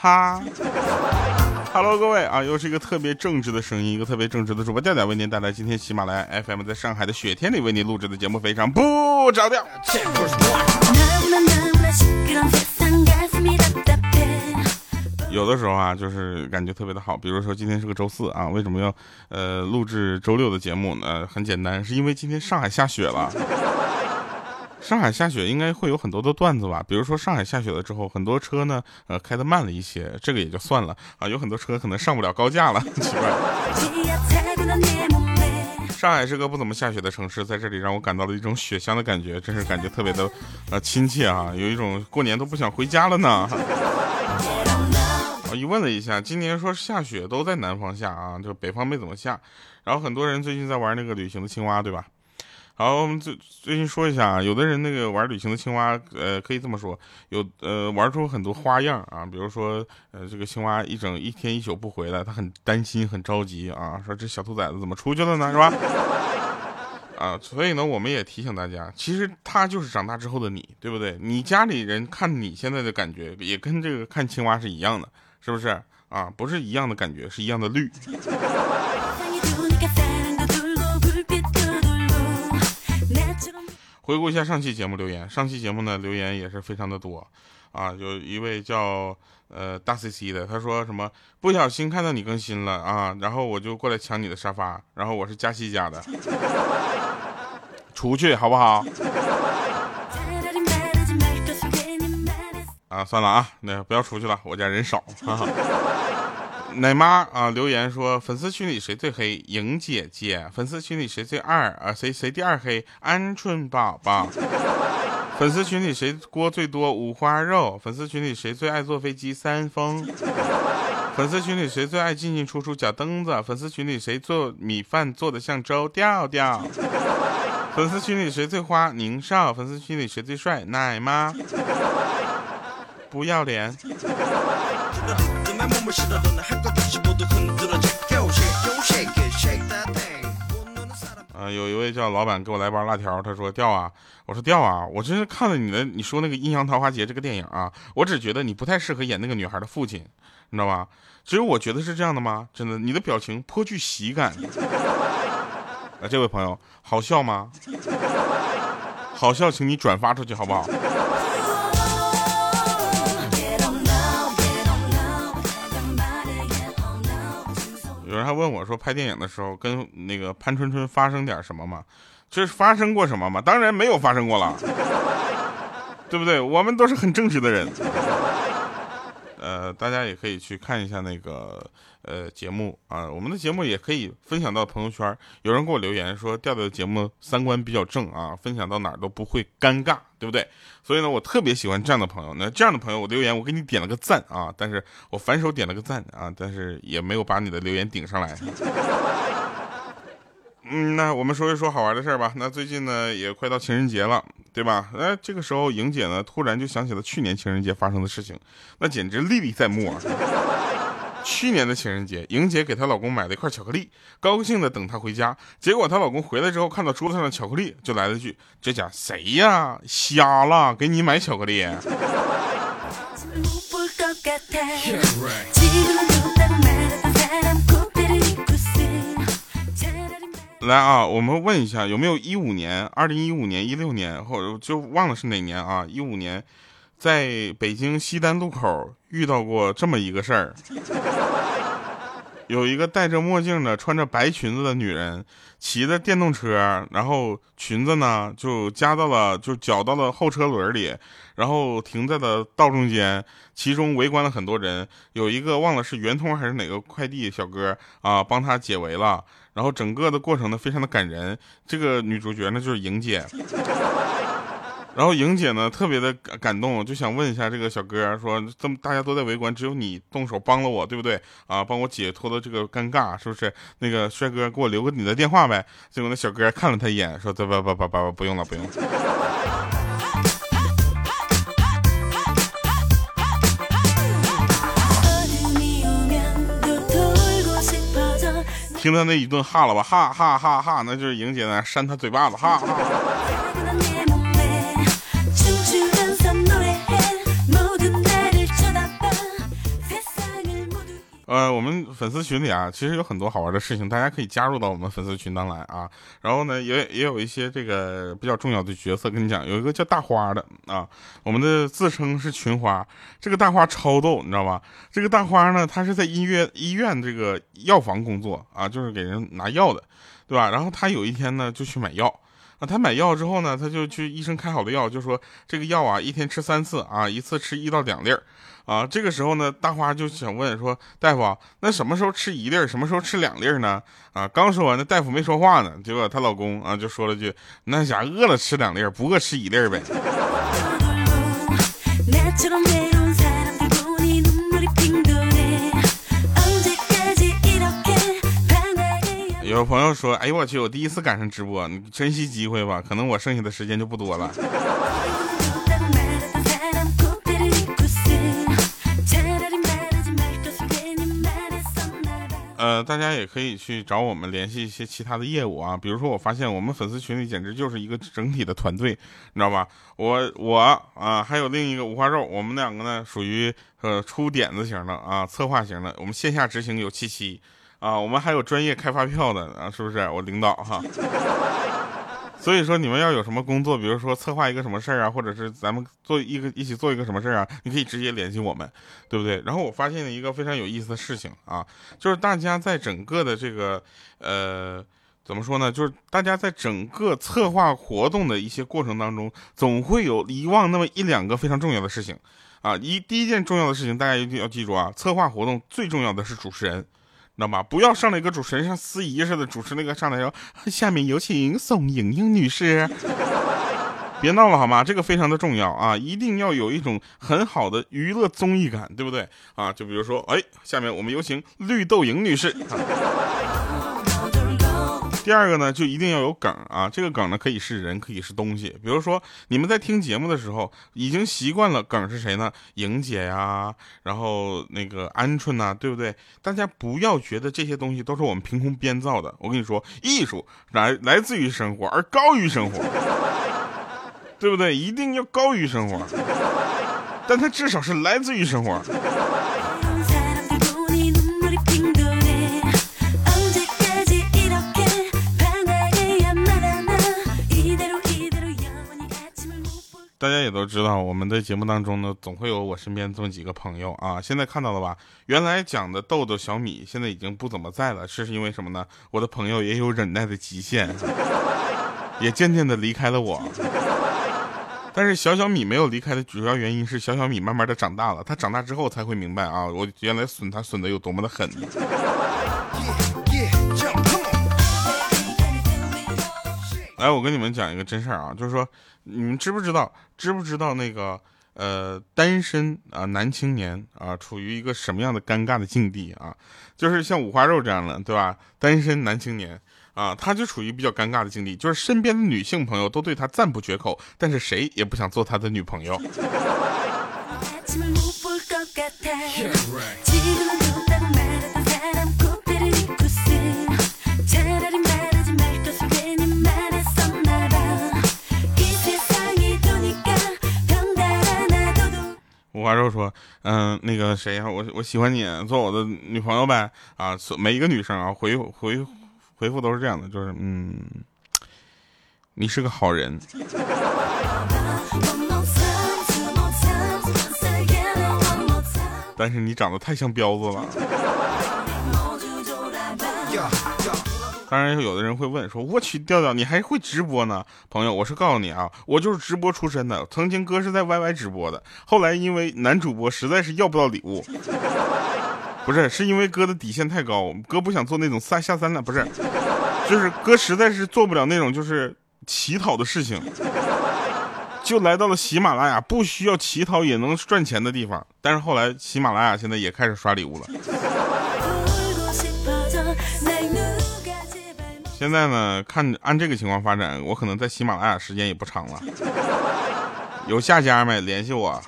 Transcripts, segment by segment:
哈哈。Hello，各位啊，又是一个特别正直的声音，一个特别正直的主播调调为您带来今天喜马拉雅 FM 在上海的雪天里为您录制的节目，非常不着调。有的时候啊，就是感觉特别的好，比如说今天是个周四啊，为什么要呃录制周六的节目呢？很简单，是因为今天上海下雪了。上海下雪应该会有很多的段子吧，比如说上海下雪了之后，很多车呢呃开的慢了一些，这个也就算了啊，有很多车可能上不了高架了，奇怪。上海是个不怎么下雪的城市，在这里让我感到了一种雪乡的感觉，真是感觉特别的呃亲切啊，有一种过年都不想回家了呢。我 一问了一下，今年说下雪都在南方下啊，就北方没怎么下。然后很多人最近在玩那个旅行的青蛙，对吧？好，我们最最近说一下啊，有的人那个玩旅行的青蛙，呃，可以这么说，有呃玩出很多花样啊，比如说呃这个青蛙一整一天一宿不回来，他很担心很着急啊，说这小兔崽子怎么出去了呢，是吧？啊，所以呢，我们也提醒大家，其实他就是长大之后的你，对不对？你家里人看你现在的感觉，也跟这个看青蛙是一样的。是不是啊？不是一样的感觉，是一样的绿。回顾一下上期节目留言，上期节目呢留言也是非常的多啊。有一位叫呃大 C C 的，他说什么不小心看到你更新了啊，然后我就过来抢你的沙发，然后我是佳西家的，出去好不好？啊，算了啊，那不要出去了，我家人少。奶妈啊，留言说粉丝群里谁最黑？莹姐姐。粉丝群里谁最二？啊，谁谁第二黑？鹌鹑宝宝。粉丝群里谁锅最多？五花肉。粉丝群里谁最爱坐飞机？三丰。粉丝群里谁最爱进进出出？脚蹬子。粉丝群里谁做米饭做的像粥？调调。粉丝群里谁最花？宁少。粉丝群里谁最帅？奶妈。不要脸！啊，有一位叫老板给我来包辣条，他说：“调啊！”我说：“调啊！”我真是看了你的，你说那个《阴阳桃花劫》这个电影啊，我只觉得你不太适合演那个女孩的父亲，你知道吧？只有我觉得是这样的吗？真的，你的表情颇具喜感。啊，这位朋友，好笑吗？好笑，请你转发出去，好不好？有人还问我说，拍电影的时候跟那个潘春春发生点什么吗？就是发生过什么吗？当然没有发生过了，对不对？我们都是很正直的人。呃，大家也可以去看一下那个呃节目啊，我们的节目也可以分享到朋友圈。有人给我留言说，调调的节目三观比较正啊，分享到哪儿都不会尴尬，对不对？所以呢，我特别喜欢这样的朋友。那这样的朋友，我留言我给你点了个赞啊，但是我反手点了个赞啊，但是也没有把你的留言顶上来。嗯，那我们说一说好玩的事儿吧。那最近呢，也快到情人节了，对吧？哎，这个时候，莹姐呢，突然就想起了去年情人节发生的事情，那简直历历在目啊。去年的情人节，莹姐给她老公买了一块巧克力，高兴的等他回家。结果她老公回来之后，看到桌子上的巧克力，就来了句：“这家谁呀？瞎了？给你买巧克力？” 来啊，我们问一下，有没有一五年、二零一五年、一六年，或者就忘了是哪年啊？一五年，在北京西单路口遇到过这么一个事儿，有一个戴着墨镜的、穿着白裙子的女人，骑着电动车，然后裙子呢就夹到了，就绞到了后车轮里，然后停在了道中间，其中围观了很多人，有一个忘了是圆通还是哪个快递小哥啊，帮他解围了。然后整个的过程呢，非常的感人。这个女主角呢，就是莹姐。然后莹姐呢，特别的感动，就想问一下这个小哥，说这么大家都在围观，只有你动手帮了我，对不对？啊，帮我解脱了这个尴尬，是不是？那个帅哥，给我留个你的电话呗。结果那小哥看了他一眼，说：不不不不不，不用了，不用了。听他那一顿哈了吧，哈哈哈哈，那就是莹姐呢扇他嘴巴子，哈哈。呃，我们粉丝群里啊，其实有很多好玩的事情，大家可以加入到我们粉丝群当来啊。然后呢，也也有一些这个比较重要的角色，跟你讲，有一个叫大花的啊，我们的自称是群花，这个大花超逗，你知道吧？这个大花呢，他是在医院医院这个药房工作啊，就是给人拿药的，对吧？然后他有一天呢，就去买药。啊，他买药之后呢，他就去医生开好的药，就说这个药啊，一天吃三次啊，一次吃一到两粒儿，啊，这个时候呢，大花就想问说，大夫，那什么时候吃一粒儿，什么时候吃两粒儿呢？啊，刚说完，那大夫没说话呢，结果她老公啊就说了句，那家饿了吃两粒儿，不饿吃一粒儿呗。有朋友说：“哎呦我去，我第一次赶上直播，你珍惜机会吧，可能我剩下的时间就不多了。”呃，大家也可以去找我们联系一些其他的业务啊，比如说我发现我们粉丝群里简直就是一个整体的团队，你知道吧？我我啊，还有另一个五花肉，我们两个呢属于呃出点子型的啊，策划型的，我们线下执行有七七。啊，我们还有专业开发票的啊，是不是？我领导哈。所以说，你们要有什么工作，比如说策划一个什么事儿啊，或者是咱们做一个一起做一个什么事儿啊，你可以直接联系我们，对不对？然后我发现了一个非常有意思的事情啊，就是大家在整个的这个呃，怎么说呢？就是大家在整个策划活动的一些过程当中，总会有遗忘那么一两个非常重要的事情啊。一第一件重要的事情，大家一定要记住啊，策划活动最重要的是主持人。知道吗？不要上来一个主持人像司仪似的主持那个上来说，下面有请宋莹莹女士。别闹了好吗？这个非常的重要啊，一定要有一种很好的娱乐综艺感，对不对啊？就比如说，哎，下面我们有请绿豆莹女士。第二个呢，就一定要有梗啊！这个梗呢，可以是人，可以是东西。比如说，你们在听节目的时候，已经习惯了梗是谁呢？莹姐呀，然后那个鹌鹑呐，对不对？大家不要觉得这些东西都是我们凭空编造的。我跟你说，艺术来来自于生活，而高于生活，对不对？一定要高于生活，但它至少是来自于生活。大家也都知道，我们的节目当中呢，总会有我身边这么几个朋友啊。现在看到了吧？原来讲的豆豆、小米，现在已经不怎么在了。这是因为什么呢？我的朋友也有忍耐的极限，也渐渐的离开了我。但是小小米没有离开的主要原因是，小小米慢慢的长大了。他长大之后才会明白啊，我原来损他损的有多么的狠。来，我跟你们讲一个真事儿啊，就是说，你们知不知道，知不知道那个呃，单身啊男青年啊，处于一个什么样的尴尬的境地啊？就是像五花肉这样的，对吧？单身男青年啊，他就处于比较尴尬的境地，就是身边的女性朋友都对他赞不绝口，但是谁也不想做他的女朋友。五花肉说：“嗯，那个谁呀，我我喜欢你，做我的女朋友呗。啊，每一个女生啊，回回回复都是这样的，就是嗯，你是个好人，但是你长得太像彪子了。”当然，有的人会问说：“我去，调调，你还会直播呢？”朋友，我是告诉你啊，我就是直播出身的。曾经哥是在 YY 直播的，后来因为男主播实在是要不到礼物，不是，是因为哥的底线太高，哥不想做那种三下三滥，不是，就是哥实在是做不了那种就是乞讨的事情，就来到了喜马拉雅，不需要乞讨也能赚钱的地方。但是后来喜马拉雅现在也开始刷礼物了。现在呢，看按这个情况发展，我可能在喜马拉雅时间也不长了。有下家没？联系我。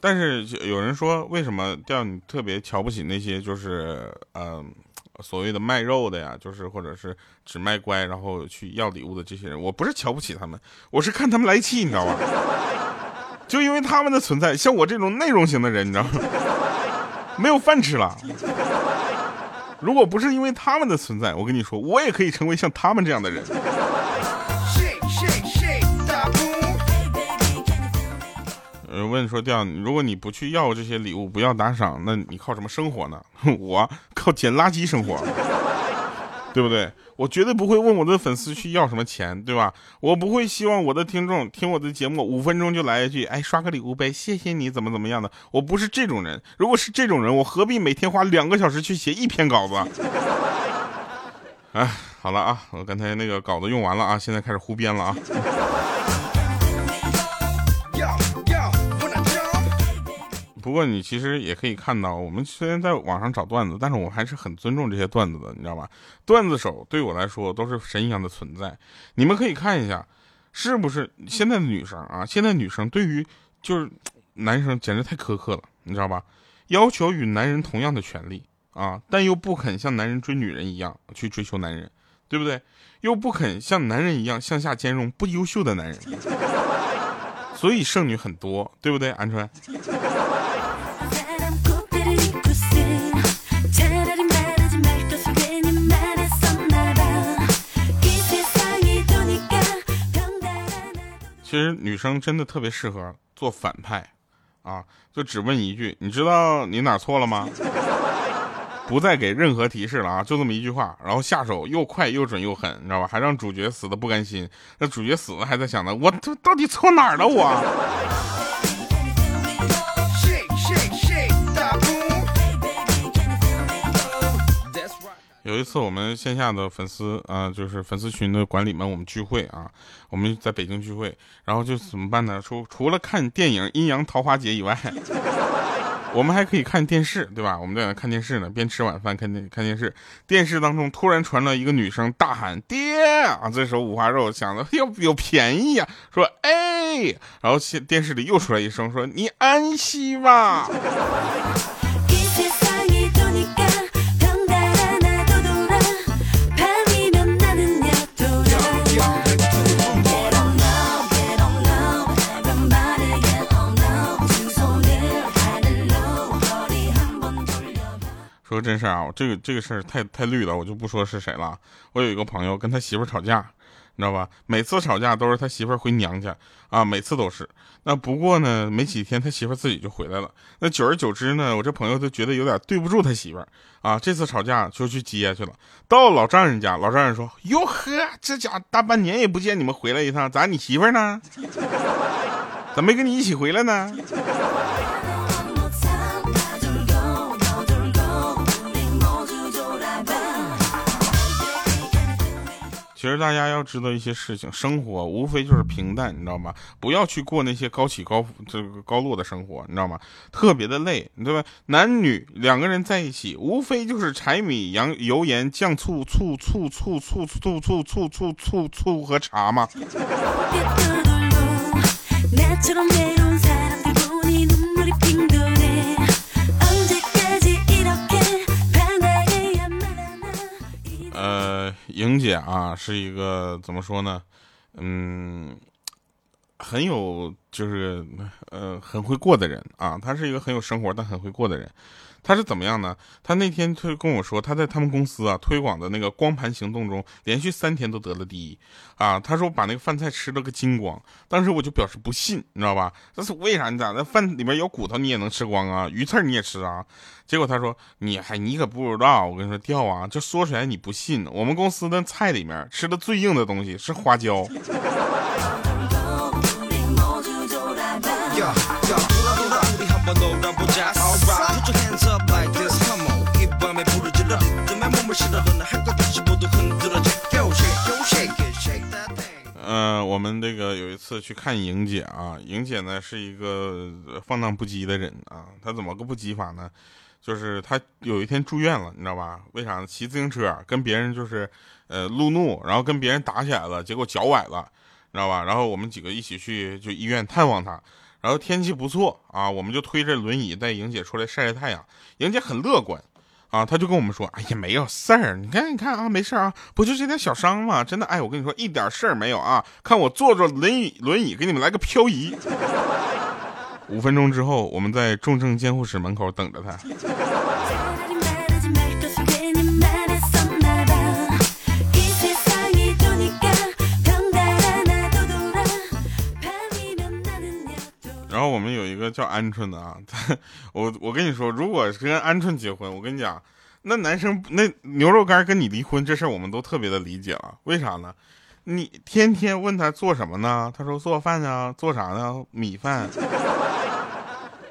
但是有人说，为什么调你特别瞧不起那些就是嗯所谓的卖肉的呀，就是或者是只卖乖然后去要礼物的这些人？我不是瞧不起他们，我是看他们来气，你知道吧？就因为他们的存在，像我这种内容型的人，你知道吗？没有饭吃了。如果不是因为他们的存在，我跟你说，我也可以成为像他们这样的人。呃，问说调，如果你不去要这些礼物，不要打赏，那你靠什么生活呢？我靠捡垃圾生活，对不对？我绝对不会问我的粉丝去要什么钱，对吧？我不会希望我的听众听我的节目五分钟就来一句，哎，刷个礼物呗，谢谢你，怎么怎么样的？我不是这种人。如果是这种人，我何必每天花两个小时去写一篇稿子？哎，好了啊，我刚才那个稿子用完了啊，现在开始胡编了啊。不过你其实也可以看到，我们虽然在网上找段子，但是我还是很尊重这些段子的，你知道吧？段子手对我来说都是神一样的存在。你们可以看一下，是不是现在的女生啊？现在女生对于就是男生简直太苛刻了，你知道吧？要求与男人同样的权利啊，但又不肯像男人追女人一样去追求男人，对不对？又不肯像男人一样向下兼容不优秀的男人，所以剩女很多，对不对？鹌鹑。其实女生真的特别适合做反派，啊，就只问一句，你知道你哪错了吗？不再给任何提示了啊，就这么一句话，然后下手又快又准又狠，你知道吧？还让主角死的不甘心，那主角死了还在想呢，我这到底错哪儿了我？有一次我们线下的粉丝啊，就是粉丝群的管理们，我们聚会啊，我们在北京聚会，然后就怎么办呢？除除了看电影《阴阳桃花劫》以外，我们还可以看电视，对吧？我们在那看电视呢，边吃晚饭看电看电视。电视当中突然传来一个女生大喊“爹”啊！这时候五花肉想着有有便宜呀，说哎，然后电视里又出来一声说你安息吧。说真事儿啊，这个这个事儿太太绿了，我就不说是谁了。我有一个朋友跟他媳妇吵架，你知道吧？每次吵架都是他媳妇回娘家啊，每次都是。那不过呢，没几天他媳妇自己就回来了。那久而久之呢，我这朋友就觉得有点对不住他媳妇啊。这次吵架就去接去了。到老丈人家，老丈人说：“哟呵，这家大半年也不见你们回来一趟，咋你媳妇呢？咋没跟你一起回来呢？”其实大家要知道一些事情，生活无非就是平淡，你知道吗？不要去过那些高起高这个高落的生活，你知道吗？特别的累，对吧？男女两个人在一起，无非就是柴米羊油盐酱醋醋醋醋醋醋醋醋醋醋醋和茶嘛。莹姐啊，是一个怎么说呢？嗯，很有就是呃很会过的人啊。他是一个很有生活但很会过的人。他是怎么样呢？他那天就跟我说，他在他们公司啊推广的那个光盘行动中，连续三天都得了第一啊。他说把那个饭菜吃了个精光。当时我就表示不信，你知道吧？这是为啥？你咋那饭里面有骨头你也能吃光啊？鱼刺你也吃啊？结果他说：“你还你可不知道，我跟你说掉啊，这说出来你不信。我们公司的菜里面吃的最硬的东西是花椒。”嗯，我们这个有一次去看莹姐啊，莹姐呢是一个放荡不羁的人啊，她怎么个不羁法呢？就是她有一天住院了，你知道吧？为啥？骑自行车跟别人就是，呃，路怒，然后跟别人打起来了，结果脚崴了，你知道吧？然后我们几个一起去就医院探望她，然后天气不错啊，我们就推着轮椅带莹姐出来晒晒太阳。莹姐很乐观，啊，她就跟我们说：“哎呀，没有事儿，你看，你看啊，没事啊，不就这点小伤吗？真的，哎，我跟你说，一点事儿没有啊。看我坐着轮椅，轮椅给你们来个漂移。”五分钟之后，我们在重症监护室门口等着他。个叫鹌鹑的啊，我我跟你说，如果是跟鹌鹑结婚，我跟你讲，那男生那牛肉干跟你离婚这事儿，我们都特别的理解了。为啥呢？你天天问他做什么呢？他说做饭呢，做啥呢？米饭。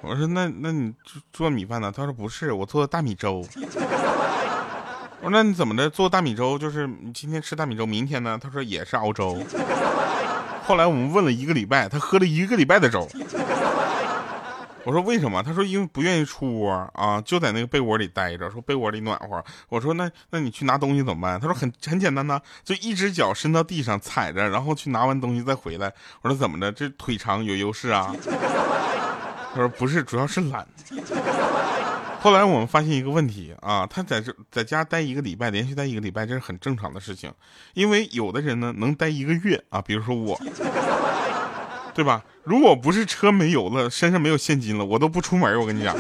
我说那那你做米饭呢？他说不是，我做的大米粥。我说那你怎么的做大米粥？就是你今天吃大米粥，明天呢？他说也是熬粥。后来我们问了一个礼拜，他喝了一个礼拜的粥。我说为什么？他说因为不愿意出窝啊，就在那个被窝里待着，说被窝里暖和。我说那那你去拿东西怎么办？他说很很简单呐，就一只脚伸到地上踩着，然后去拿完东西再回来。我说怎么的？这腿长有优势啊？他说不是，主要是懒。后来我们发现一个问题啊，他在这在家待一个礼拜，连续待一个礼拜，这是很正常的事情。因为有的人呢能待一个月啊，比如说我，对吧？如果不是车没油了，身上没有现金了，我都不出门。我跟你讲。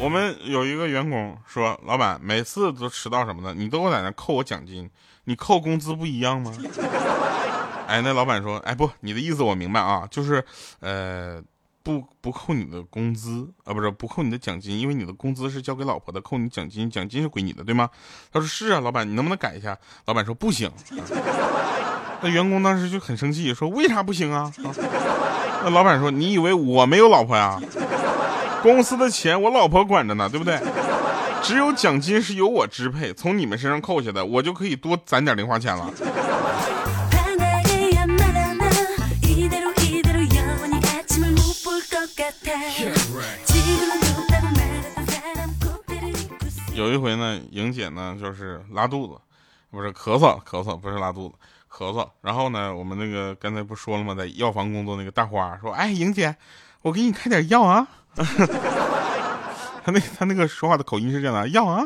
我们有一个员工说：“老板，每次都迟到什么的，你都在那扣我奖金，你扣工资不一样吗？” 哎，那老板说：“哎，不，你的意思我明白啊，就是，呃，不不扣你的工资啊，不是不扣你的奖金，因为你的工资是交给老婆的，扣你奖金，奖金是归你的，对吗？”他说：“是啊，老板，你能不能改一下？”老板说：“不行。”那员工当时就很生气，说：“为啥不行啊？”那老板说：“你以为我没有老婆呀？”公司的钱我老婆管着呢，对不对？只有奖金是由我支配，从你们身上扣下的，我就可以多攒点零花钱了。有一回呢，莹姐呢就是拉肚子，不是咳嗽，咳嗽不是拉肚子，咳嗽。然后呢，我们那个刚才不说了吗，在药房工作那个大花说：“哎，莹姐，我给你开点药啊。”他那他那个说话的口音是这样的，药啊，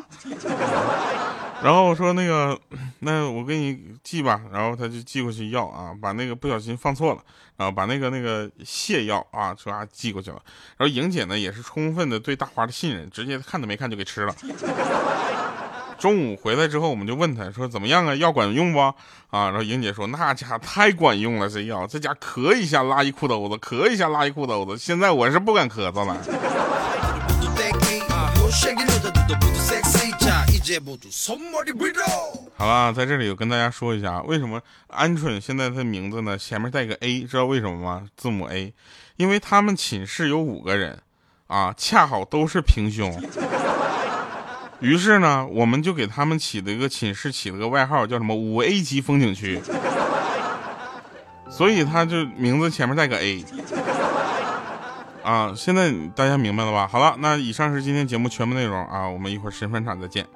然后我说那个，那我给你寄吧，然后他就寄过去药啊，把那个不小心放错了，然后把那个那个泻药啊，唰寄过去了，然后莹姐呢也是充分的对大花的信任，直接看都没看就给吃了。中午回来之后，我们就问他说怎么样啊？药管用不？啊，然后莹姐说那家太管用了，这药这家咳一下拉一裤兜子，咳一下拉一裤兜子。现在我是不敢咳嗽了。好了，在这里我跟大家说一下，为什么鹌鹑现在的名字呢？前面带个 A，知道为什么吗？字母 A，因为他们寝室有五个人，啊，恰好都是平胸。于是呢，我们就给他们起了一个寝室，起了个外号，叫什么“五 A 级风景区”。所以他就名字前面带个 A。啊，现在大家明白了吧？好了，那以上是今天节目全部内容啊，我们一会儿神返场再见。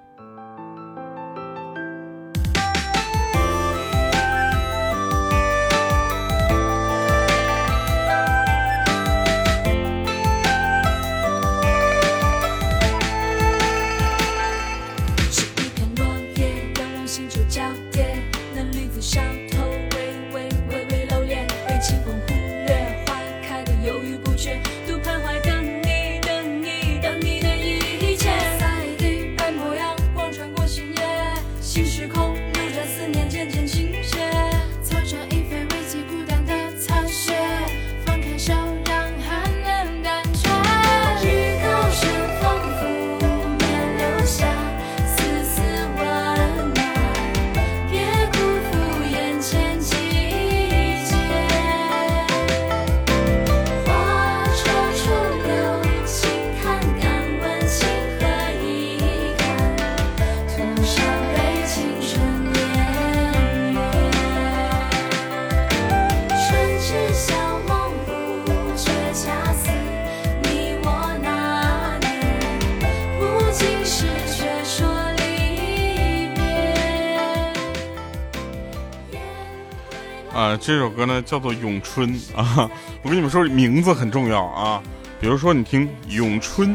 这首歌呢叫做《咏春》啊，我跟你们说名字很重要啊。比如说，你听《咏春》，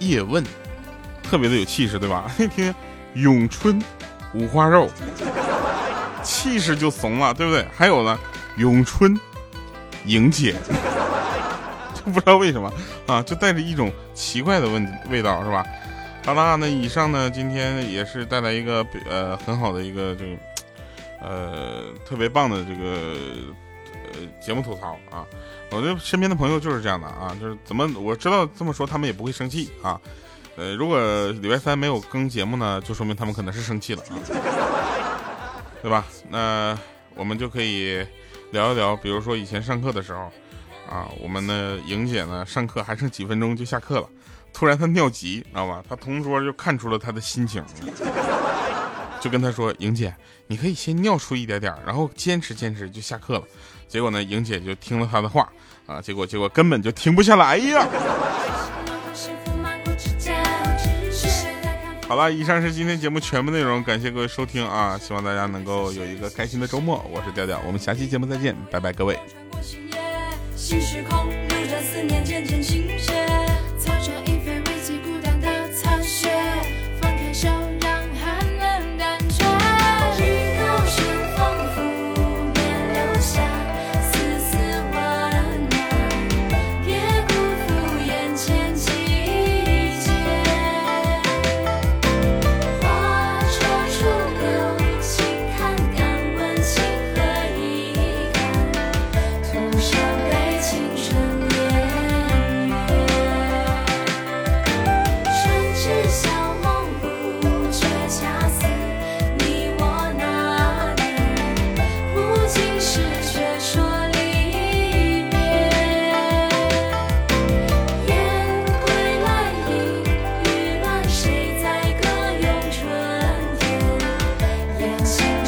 叶问，特别的有气势，对吧？听听咏春五花肉，气势就怂了，对不对？还有呢，咏春莹姐，就不知道为什么啊，就带着一种奇怪的味味道，是吧？好啦，那以上呢，今天也是带来一个呃很好的一个这个呃特别棒的这个呃节目吐槽啊。我的身边的朋友就是这样的啊，就是怎么我知道这么说他们也不会生气啊。呃，如果礼拜三没有更节目呢，就说明他们可能是生气了啊，对吧？那我们就可以聊一聊，比如说以前上课的时候啊，我们的莹姐呢上课还剩几分钟就下课了。突然她尿急，知道吧？她同桌就看出了她的心情，就跟他说：“莹姐，你可以先尿出一点点，然后坚持坚持就下课了。”结果呢，莹姐就听了他的话啊，结果结果根本就停不下来呀。好了，以上是今天节目全部内容，感谢各位收听啊！希望大家能够有一个开心的周末。我是调调，我们下期节目再见，拜拜，各位。新时空，思念 thanks